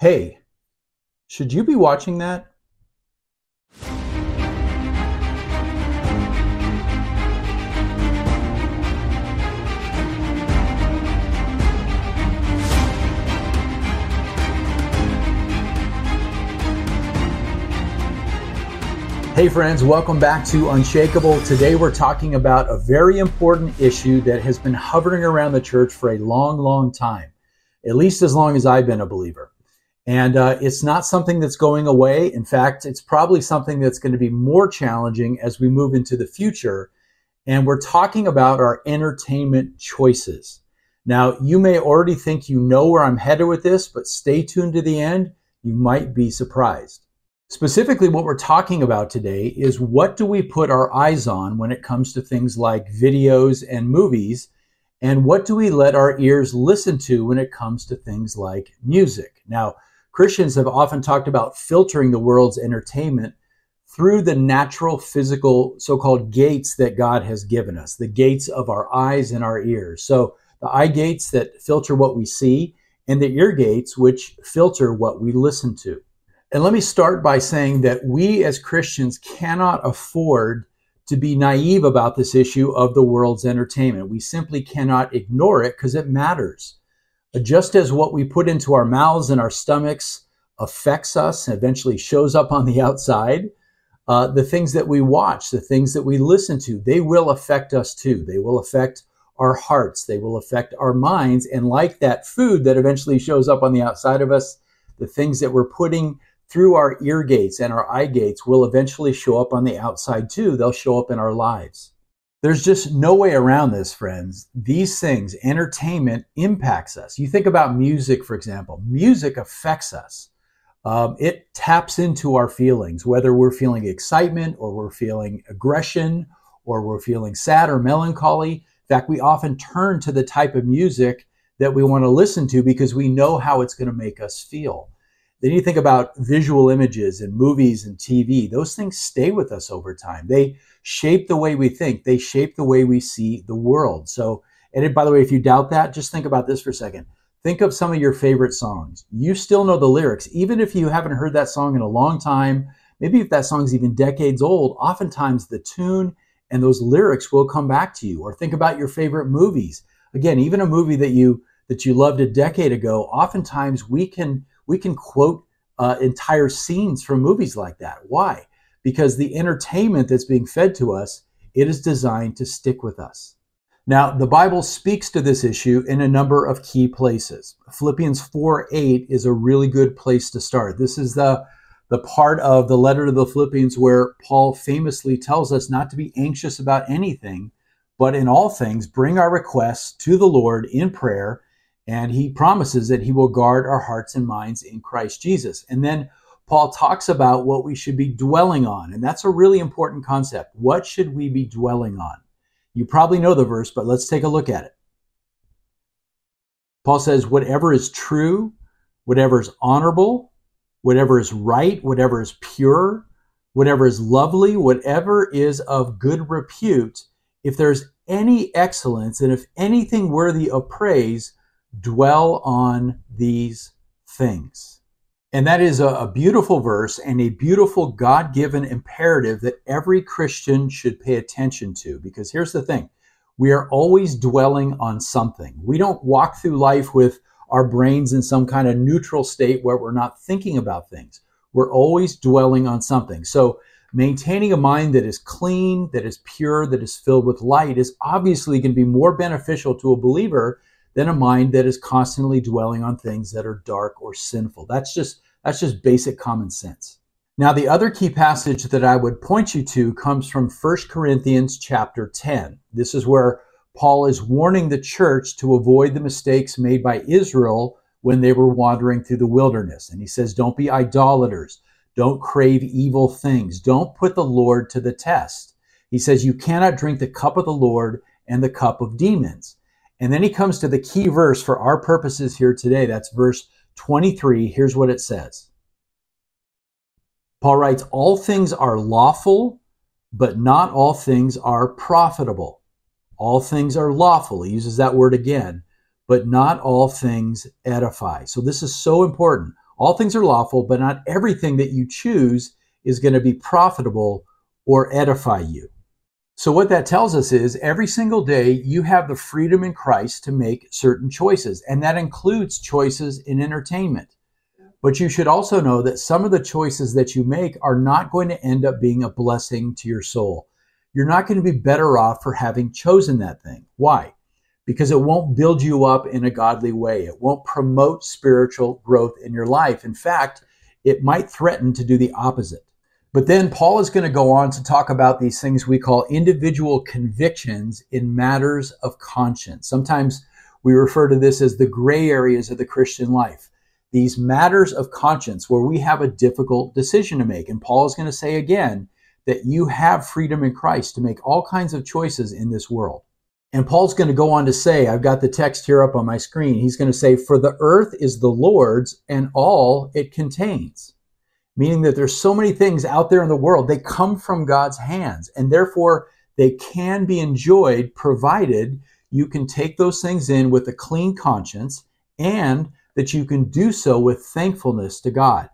Hey, should you be watching that? Hey, friends, welcome back to Unshakable. Today we're talking about a very important issue that has been hovering around the church for a long, long time, at least as long as I've been a believer. And uh, it's not something that's going away. In fact, it's probably something that's going to be more challenging as we move into the future. And we're talking about our entertainment choices. Now, you may already think you know where I'm headed with this, but stay tuned to the end. You might be surprised. Specifically, what we're talking about today is what do we put our eyes on when it comes to things like videos and movies, and what do we let our ears listen to when it comes to things like music? Now, Christians have often talked about filtering the world's entertainment through the natural physical so called gates that God has given us, the gates of our eyes and our ears. So, the eye gates that filter what we see, and the ear gates which filter what we listen to. And let me start by saying that we as Christians cannot afford to be naive about this issue of the world's entertainment. We simply cannot ignore it because it matters. Just as what we put into our mouths and our stomachs affects us and eventually shows up on the outside, uh, the things that we watch, the things that we listen to, they will affect us too. They will affect our hearts, they will affect our minds. And like that food that eventually shows up on the outside of us, the things that we're putting through our ear gates and our eye gates will eventually show up on the outside too. They'll show up in our lives. There's just no way around this, friends. These things, entertainment impacts us. You think about music, for example. Music affects us. Um, it taps into our feelings, whether we're feeling excitement or we're feeling aggression or we're feeling sad or melancholy. In fact, we often turn to the type of music that we want to listen to because we know how it's going to make us feel. Then you think about visual images and movies and TV. Those things stay with us over time. They shape the way we think. They shape the way we see the world. So, and by the way, if you doubt that, just think about this for a second. Think of some of your favorite songs. You still know the lyrics, even if you haven't heard that song in a long time. Maybe if that song's even decades old, oftentimes the tune and those lyrics will come back to you. Or think about your favorite movies. Again, even a movie that you that you loved a decade ago, oftentimes we can we can quote uh, entire scenes from movies like that. Why? Because the entertainment that's being fed to us, it is designed to stick with us. Now, the Bible speaks to this issue in a number of key places. Philippians 4 8 is a really good place to start. This is the, the part of the letter to the Philippians where Paul famously tells us not to be anxious about anything, but in all things, bring our requests to the Lord in prayer and he promises that he will guard our hearts and minds in Christ Jesus. And then Paul talks about what we should be dwelling on. And that's a really important concept. What should we be dwelling on? You probably know the verse, but let's take a look at it. Paul says, whatever is true, whatever is honorable, whatever is right, whatever is pure, whatever is lovely, whatever is of good repute, if there's any excellence and if anything worthy of praise, dwell on these things. And that is a, a beautiful verse and a beautiful God given imperative that every Christian should pay attention to. Because here's the thing we are always dwelling on something. We don't walk through life with our brains in some kind of neutral state where we're not thinking about things. We're always dwelling on something. So, maintaining a mind that is clean, that is pure, that is filled with light is obviously going to be more beneficial to a believer than a mind that is constantly dwelling on things that are dark or sinful. That's just that's just basic common sense. Now the other key passage that I would point you to comes from 1 Corinthians chapter 10. This is where Paul is warning the church to avoid the mistakes made by Israel when they were wandering through the wilderness. And he says, Don't be idolaters. Don't crave evil things. Don't put the Lord to the test. He says, You cannot drink the cup of the Lord and the cup of demons. And then he comes to the key verse for our purposes here today. That's verse 23. Here's what it says Paul writes, All things are lawful, but not all things are profitable. All things are lawful. He uses that word again, but not all things edify. So this is so important. All things are lawful, but not everything that you choose is going to be profitable or edify you. So, what that tells us is every single day you have the freedom in Christ to make certain choices, and that includes choices in entertainment. But you should also know that some of the choices that you make are not going to end up being a blessing to your soul. You're not going to be better off for having chosen that thing. Why? Because it won't build you up in a godly way. It won't promote spiritual growth in your life. In fact, it might threaten to do the opposite. But then Paul is going to go on to talk about these things we call individual convictions in matters of conscience. Sometimes we refer to this as the gray areas of the Christian life. These matters of conscience where we have a difficult decision to make. And Paul is going to say again that you have freedom in Christ to make all kinds of choices in this world. And Paul's going to go on to say, I've got the text here up on my screen. He's going to say, For the earth is the Lord's and all it contains meaning that there's so many things out there in the world, they come from God's hands, and therefore they can be enjoyed provided you can take those things in with a clean conscience and that you can do so with thankfulness to God.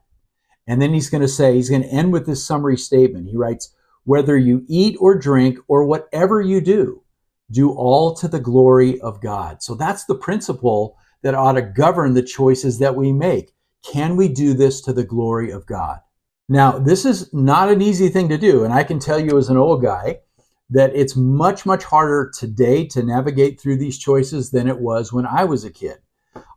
And then he's going to say, he's going to end with this summary statement. He writes, whether you eat or drink or whatever you do, do all to the glory of God. So that's the principle that ought to govern the choices that we make. Can we do this to the glory of God? Now, this is not an easy thing to do. And I can tell you as an old guy that it's much, much harder today to navigate through these choices than it was when I was a kid.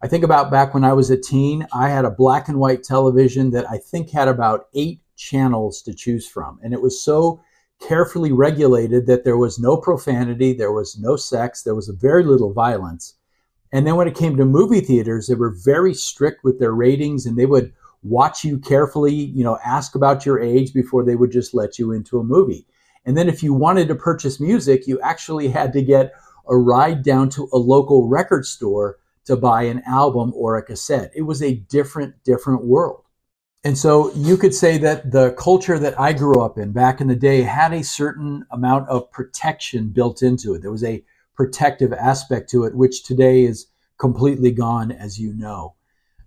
I think about back when I was a teen, I had a black and white television that I think had about eight channels to choose from. And it was so carefully regulated that there was no profanity, there was no sex, there was very little violence. And then when it came to movie theaters, they were very strict with their ratings and they would watch you carefully, you know, ask about your age before they would just let you into a movie. And then if you wanted to purchase music, you actually had to get a ride down to a local record store to buy an album or a cassette. It was a different, different world. And so you could say that the culture that I grew up in back in the day had a certain amount of protection built into it. There was a protective aspect to it, which today is completely gone, as you know.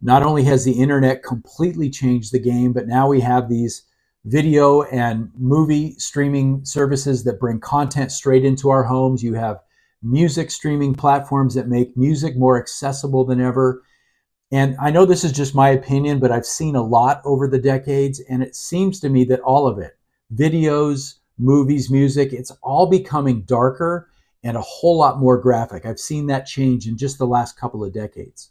Not only has the internet completely changed the game, but now we have these video and movie streaming services that bring content straight into our homes. You have music streaming platforms that make music more accessible than ever. And I know this is just my opinion, but I've seen a lot over the decades, and it seems to me that all of it videos, movies, music it's all becoming darker and a whole lot more graphic. I've seen that change in just the last couple of decades.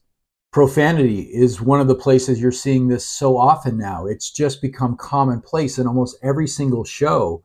Profanity is one of the places you're seeing this so often now. It's just become commonplace in almost every single show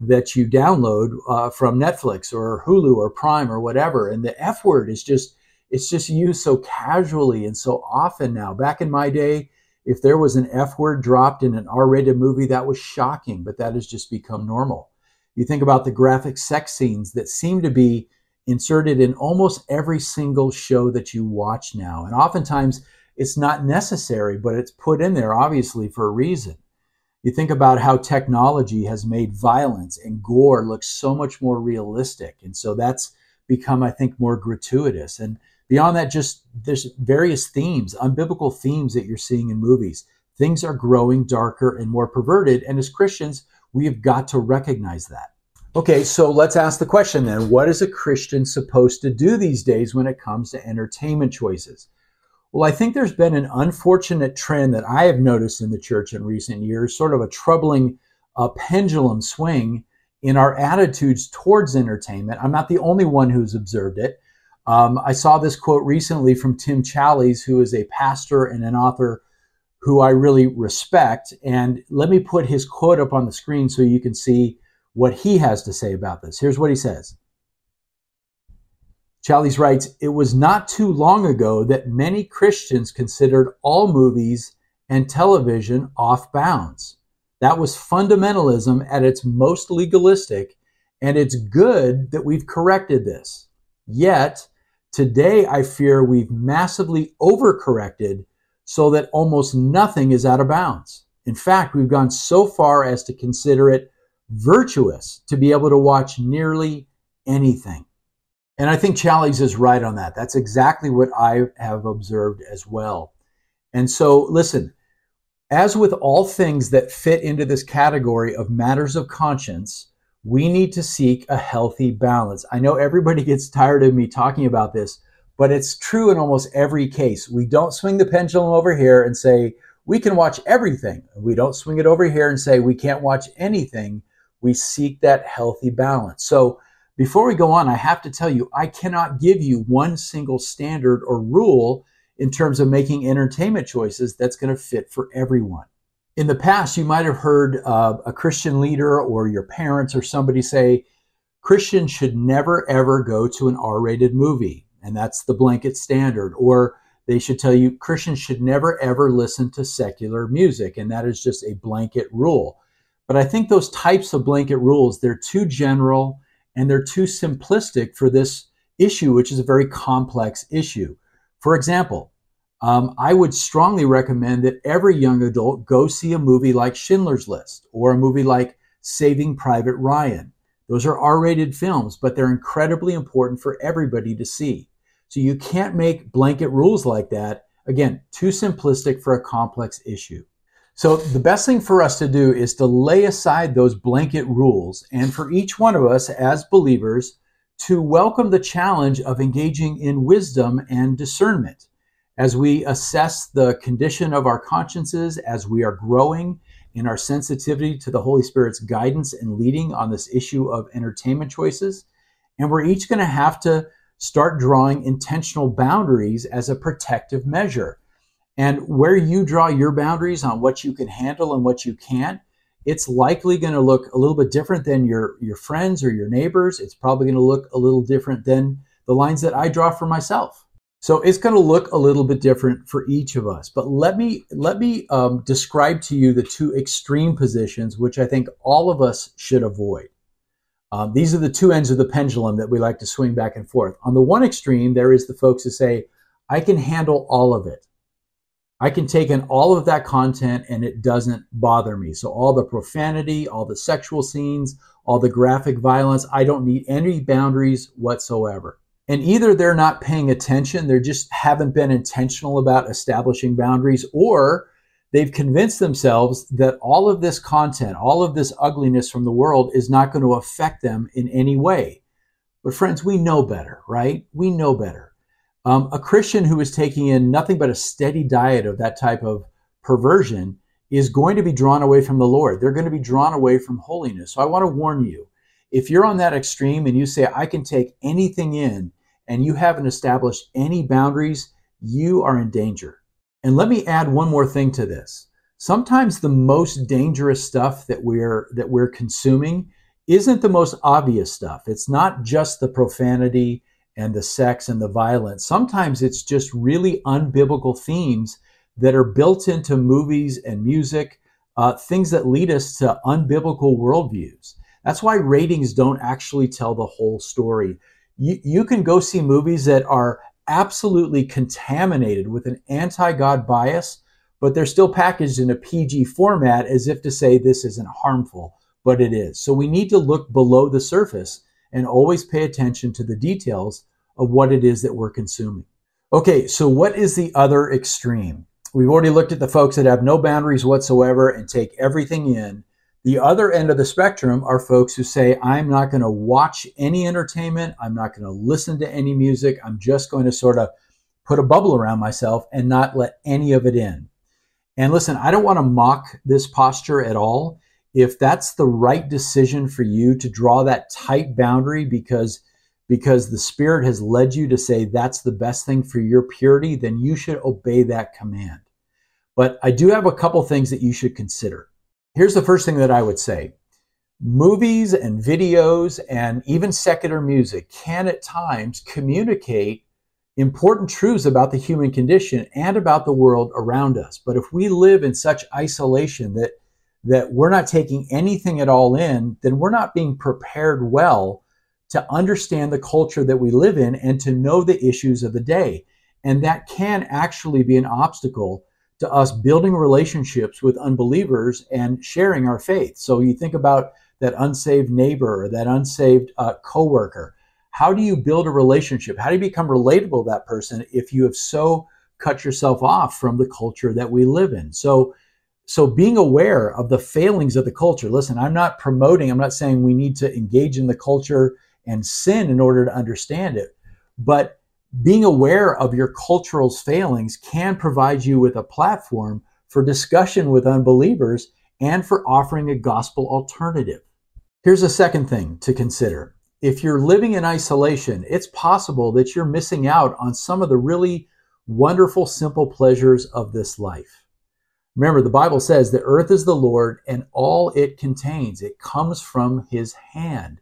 that you download uh, from Netflix or Hulu or Prime or whatever. And the F word is just, it's just used so casually and so often now. Back in my day, if there was an F word dropped in an R rated movie, that was shocking, but that has just become normal. You think about the graphic sex scenes that seem to be inserted in almost every single show that you watch now. And oftentimes it's not necessary, but it's put in there obviously for a reason. You think about how technology has made violence and gore look so much more realistic. And so that's become, I think, more gratuitous. And beyond that, just there's various themes, unbiblical themes that you're seeing in movies. Things are growing darker and more perverted. And as Christians, we have got to recognize that. Okay, so let's ask the question then what is a Christian supposed to do these days when it comes to entertainment choices? Well, I think there's been an unfortunate trend that I have noticed in the church in recent years, sort of a troubling uh, pendulum swing in our attitudes towards entertainment. I'm not the only one who's observed it. Um, I saw this quote recently from Tim Challies, who is a pastor and an author who I really respect. And let me put his quote up on the screen so you can see what he has to say about this. Here's what he says. Challies writes, It was not too long ago that many Christians considered all movies and television off bounds. That was fundamentalism at its most legalistic, and it's good that we've corrected this. Yet, today I fear we've massively overcorrected so that almost nothing is out of bounds. In fact, we've gone so far as to consider it virtuous to be able to watch nearly anything. And I think Challies is right on that. That's exactly what I have observed as well. And so, listen, As with all things that fit into this category of matters of conscience, we need to seek a healthy balance. I know everybody gets tired of me talking about this, but it's true in almost every case. We don't swing the pendulum over here and say, we can watch everything. We don't swing it over here and say, we can't watch anything. We seek that healthy balance. So, before we go on, I have to tell you, I cannot give you one single standard or rule in terms of making entertainment choices that's going to fit for everyone. In the past, you might have heard uh, a Christian leader or your parents or somebody say, Christians should never ever go to an R rated movie. And that's the blanket standard. Or they should tell you Christians should never ever listen to secular music. And that is just a blanket rule. But I think those types of blanket rules, they're too general and they're too simplistic for this issue, which is a very complex issue. For example, um, I would strongly recommend that every young adult go see a movie like Schindler's List or a movie like Saving Private Ryan. Those are R rated films, but they're incredibly important for everybody to see. So you can't make blanket rules like that. Again, too simplistic for a complex issue. So the best thing for us to do is to lay aside those blanket rules and for each one of us as believers to welcome the challenge of engaging in wisdom and discernment as we assess the condition of our consciences, as we are growing in our sensitivity to the Holy Spirit's guidance and leading on this issue of entertainment choices. And we're each going to have to start drawing intentional boundaries as a protective measure. And where you draw your boundaries on what you can handle and what you can't, it's likely going to look a little bit different than your, your friends or your neighbors. It's probably going to look a little different than the lines that I draw for myself. So it's going to look a little bit different for each of us. But let me let me um, describe to you the two extreme positions, which I think all of us should avoid. Um, these are the two ends of the pendulum that we like to swing back and forth. On the one extreme, there is the folks who say, "I can handle all of it. I can take in all of that content, and it doesn't bother me. So all the profanity, all the sexual scenes, all the graphic violence, I don't need any boundaries whatsoever." And either they're not paying attention, they just haven't been intentional about establishing boundaries, or they've convinced themselves that all of this content, all of this ugliness from the world is not going to affect them in any way. But, friends, we know better, right? We know better. Um, a Christian who is taking in nothing but a steady diet of that type of perversion is going to be drawn away from the Lord. They're going to be drawn away from holiness. So I want to warn you if you're on that extreme and you say, I can take anything in, and you haven't established any boundaries, you are in danger. And let me add one more thing to this. Sometimes the most dangerous stuff that we're that we're consuming isn't the most obvious stuff. It's not just the profanity and the sex and the violence. Sometimes it's just really unbiblical themes that are built into movies and music, uh, things that lead us to unbiblical worldviews. That's why ratings don't actually tell the whole story. You, you can go see movies that are absolutely contaminated with an anti God bias, but they're still packaged in a PG format as if to say this isn't harmful, but it is. So we need to look below the surface and always pay attention to the details of what it is that we're consuming. Okay, so what is the other extreme? We've already looked at the folks that have no boundaries whatsoever and take everything in the other end of the spectrum are folks who say, I'm not going to watch any entertainment. I'm not going to listen to any music. I'm just going to sort of put a bubble around myself and not let any of it in. And listen, I don't want to mock this posture at all. If that's the right decision for you to draw that tight boundary because because the spirit has led you to say that's the best thing for your purity, then you should obey that command. But I do have a couple things that you should consider. Here's the first thing that I would say movies and videos and even secular music can at times communicate important truths about the human condition and about the world around us. But if we live in such isolation that that we're not taking anything at all in, then we're not being prepared well to understand the culture that we live in and to know the issues of the day. And that can actually be an obstacle to us building relationships with unbelievers and sharing our faith. So you think about that unsaved neighbor or that unsaved uh, coworker. How do you build a relationship? How do you become relatable to that person if you have so cut yourself off from the culture that we live in? So so being aware of the failings of the culture. Listen, I'm not promoting, I'm not saying we need to engage in the culture and sin in order to understand it, but being aware of your cultural failings can provide you with a platform for discussion with unbelievers and for offering a gospel alternative. Here's a second thing to consider. If you're living in isolation, it's possible that you're missing out on some of the really wonderful, simple pleasures of this life. Remember, the Bible says the earth is the Lord and all it contains. It comes from his hand.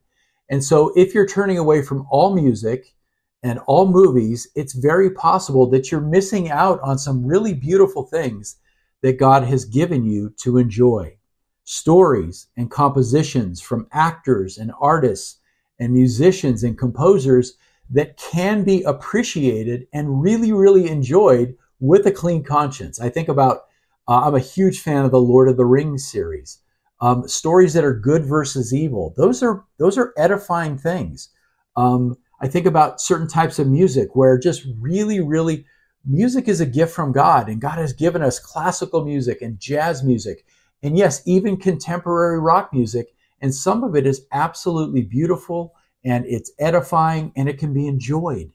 And so, if you're turning away from all music and all movies, it's very possible that you're missing out on some really beautiful things that God has given you to enjoy. Stories and compositions from actors and artists and musicians and composers that can be appreciated and really, really enjoyed with a clean conscience. I think about, uh, I'm a huge fan of the Lord of the Rings series. Um, stories that are good versus evil. Those are those are edifying things. Um, I think about certain types of music where just really, really music is a gift from God, and God has given us classical music and jazz music, and yes, even contemporary rock music. And some of it is absolutely beautiful and it's edifying and it can be enjoyed.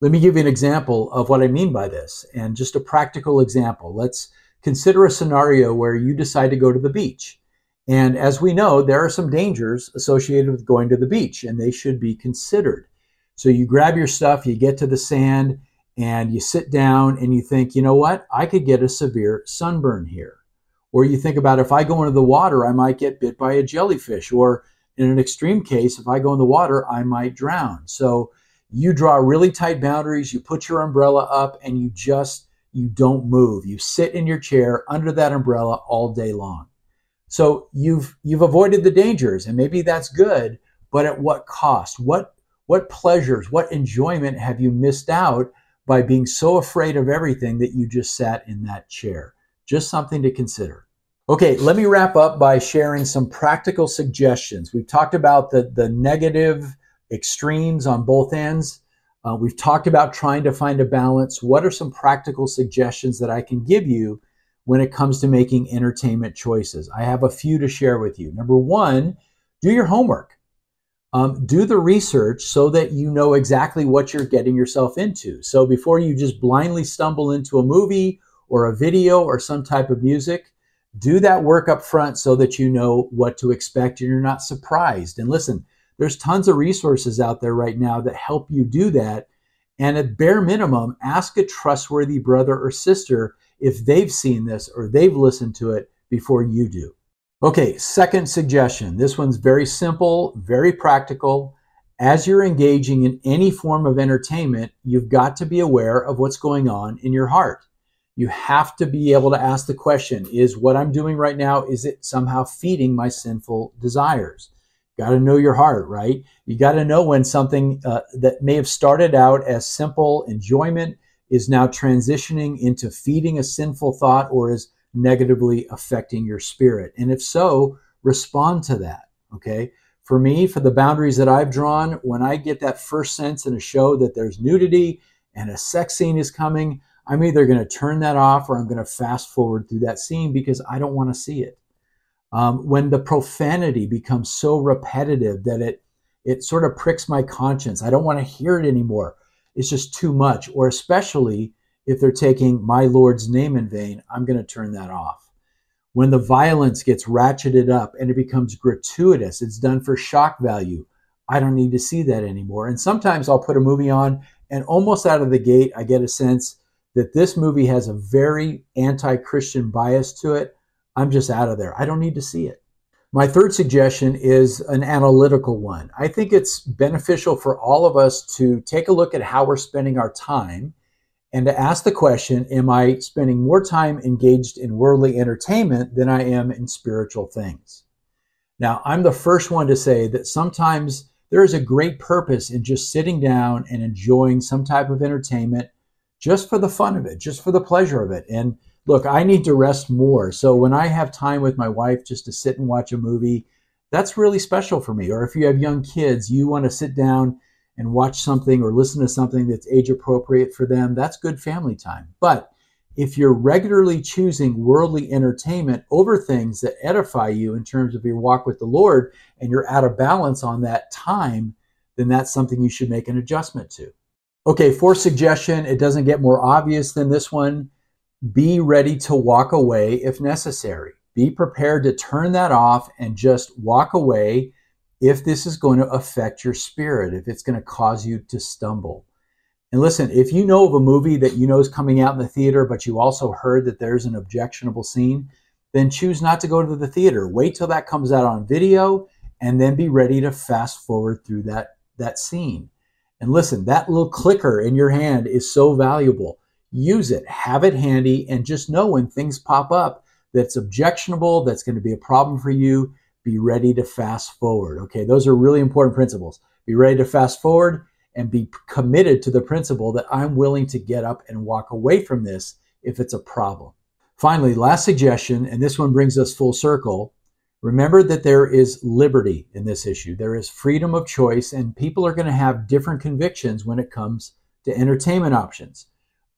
Let me give you an example of what I mean by this, and just a practical example. Let's consider a scenario where you decide to go to the beach. And as we know, there are some dangers associated with going to the beach, and they should be considered. So you grab your stuff, you get to the sand, and you sit down and you think, you know what, I could get a severe sunburn here. Or you think about if I go into the water, I might get bit by a jellyfish. Or in an extreme case, if I go in the water, I might drown. So you draw really tight boundaries, you put your umbrella up, and you just you don't move. You sit in your chair under that umbrella all day long. So you've you've avoided the dangers, and maybe that's good, but at what cost? What what pleasures, what enjoyment have you missed out by being so afraid of everything that you just sat in that chair. Just something to consider. Okay, let me wrap up by sharing some practical suggestions. We've talked about the, the negative extremes on both ends. Uh, we've talked about trying to find a balance. What are some practical suggestions that I can give you when it comes to making entertainment choices? I have a few to share with you. Number one, do your homework. Um, do the research so that you know exactly what you're getting yourself into. So before you just blindly stumble into a movie or a video or some type of music, do that work up front so that you know what to expect and you're not surprised. And listen, there's tons of resources out there right now that help you do that. And at bare minimum, ask a trustworthy brother or sister if they've seen this or they've listened to it before you do. Okay, second suggestion. This one's very simple, very practical. As you're engaging in any form of entertainment, you've got to be aware of what's going on in your heart. You have to be able to ask the question Is what I'm doing right now, is it somehow feeding my sinful desires? Got to know your heart, right? You got to know when something uh, that may have started out as simple enjoyment is now transitioning into feeding a sinful thought or is negatively affecting your spirit? And if so, respond to that. Okay. For me, for the boundaries that I've drawn, when I get that first sense in a show that there's nudity and a sex scene is coming, I'm either going to turn that off or I'm going to fast forward through that scene because I don't want to see it. Um, when the profanity becomes so repetitive that it it sort of pricks my conscience, I don't want to hear it anymore. It's just too much. Or especially if they're taking my Lord's name in vain, I'm going to turn that off. When the violence gets ratcheted up and it becomes gratuitous, it's done for shock value. I don't need to see that anymore. And sometimes I'll put a movie on, and almost out of the gate, I get a sense that this movie has a very anti Christian bias to it. I'm just out of there. I don't need to see it. My third suggestion is an analytical one. I think it's beneficial for all of us to take a look at how we're spending our time and to ask the question Am I spending more time engaged in worldly entertainment than I am in spiritual things? Now, I'm the first one to say that sometimes there is a great purpose in just sitting down and enjoying some type of entertainment just for the fun of it, just for the pleasure of it. And look, I need to rest more. So when I have time with my wife just to sit and watch a movie, that's really special for me. Or if you have young kids, you want to sit down and watch something or listen to something that's age appropriate for them, that's good family time. But if you're regularly choosing worldly entertainment over things that edify you in terms of your walk with the Lord and you're out of balance on that time, then that's something you should make an adjustment to. Okay, fourth suggestion, it doesn't get more obvious than this one. Be ready to walk away if necessary. Be prepared to turn that off and just walk away if this is going to affect your spirit, if it's going to cause you to stumble. And listen, if you know of a movie that you know is coming out in the theater, but you also heard that there's an objectionable scene, then choose not to go to the theater. Wait till that comes out on video and then be ready to fast forward through that, that scene. And listen, that little clicker in your hand is so valuable. Use it, have it handy, and just know when things pop up that's objectionable, that's going to be a problem for you, be ready to fast forward. Okay, those are really important principles. Be ready to fast forward and be committed to the principle that I'm willing to get up and walk away from this if it's a problem. Finally, last suggestion, and this one brings us full circle. Remember that there is liberty in this issue. There is freedom of choice, and people are going to have different convictions when it comes to entertainment options.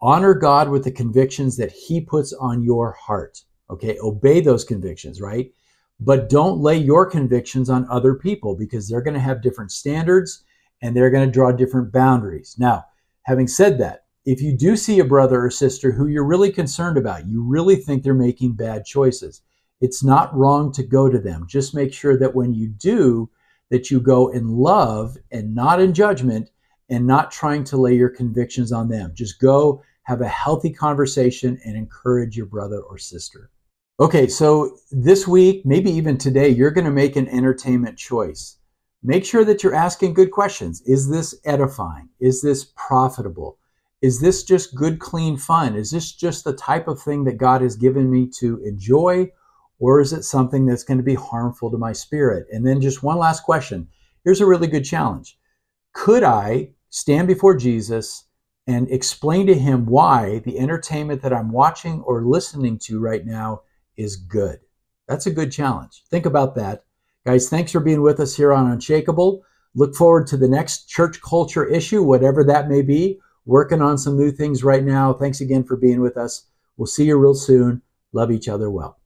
Honor God with the convictions that He puts on your heart. Okay, obey those convictions, right? But don't lay your convictions on other people because they're going to have different standards and they're going to draw different boundaries. Now, having said that, if you do see a brother or sister who you're really concerned about, you really think they're making bad choices, it's not wrong to go to them. Just make sure that when you do, that you go in love and not in judgment and not trying to lay your convictions on them. Just go have a healthy conversation and encourage your brother or sister. Okay, so this week, maybe even today, you're going to make an entertainment choice make sure that you're asking good questions. Is this edifying? Is this profitable? Is this just good, clean fun? Is this just the type of thing that God has given me to enjoy? Or is it something that's going to be harmful to my spirit? And then just one last question. Here's a really good challenge. Could I stand before Jesus and explain to him why the entertainment that I'm watching or listening to right now is good? That's a good challenge. Think about that Guys, thanks for being with us here on Unshakable. Look forward to the next church culture issue, whatever that may be. Working on some new things right now. Thanks again for being with us. We'll see you real soon. Love each other well.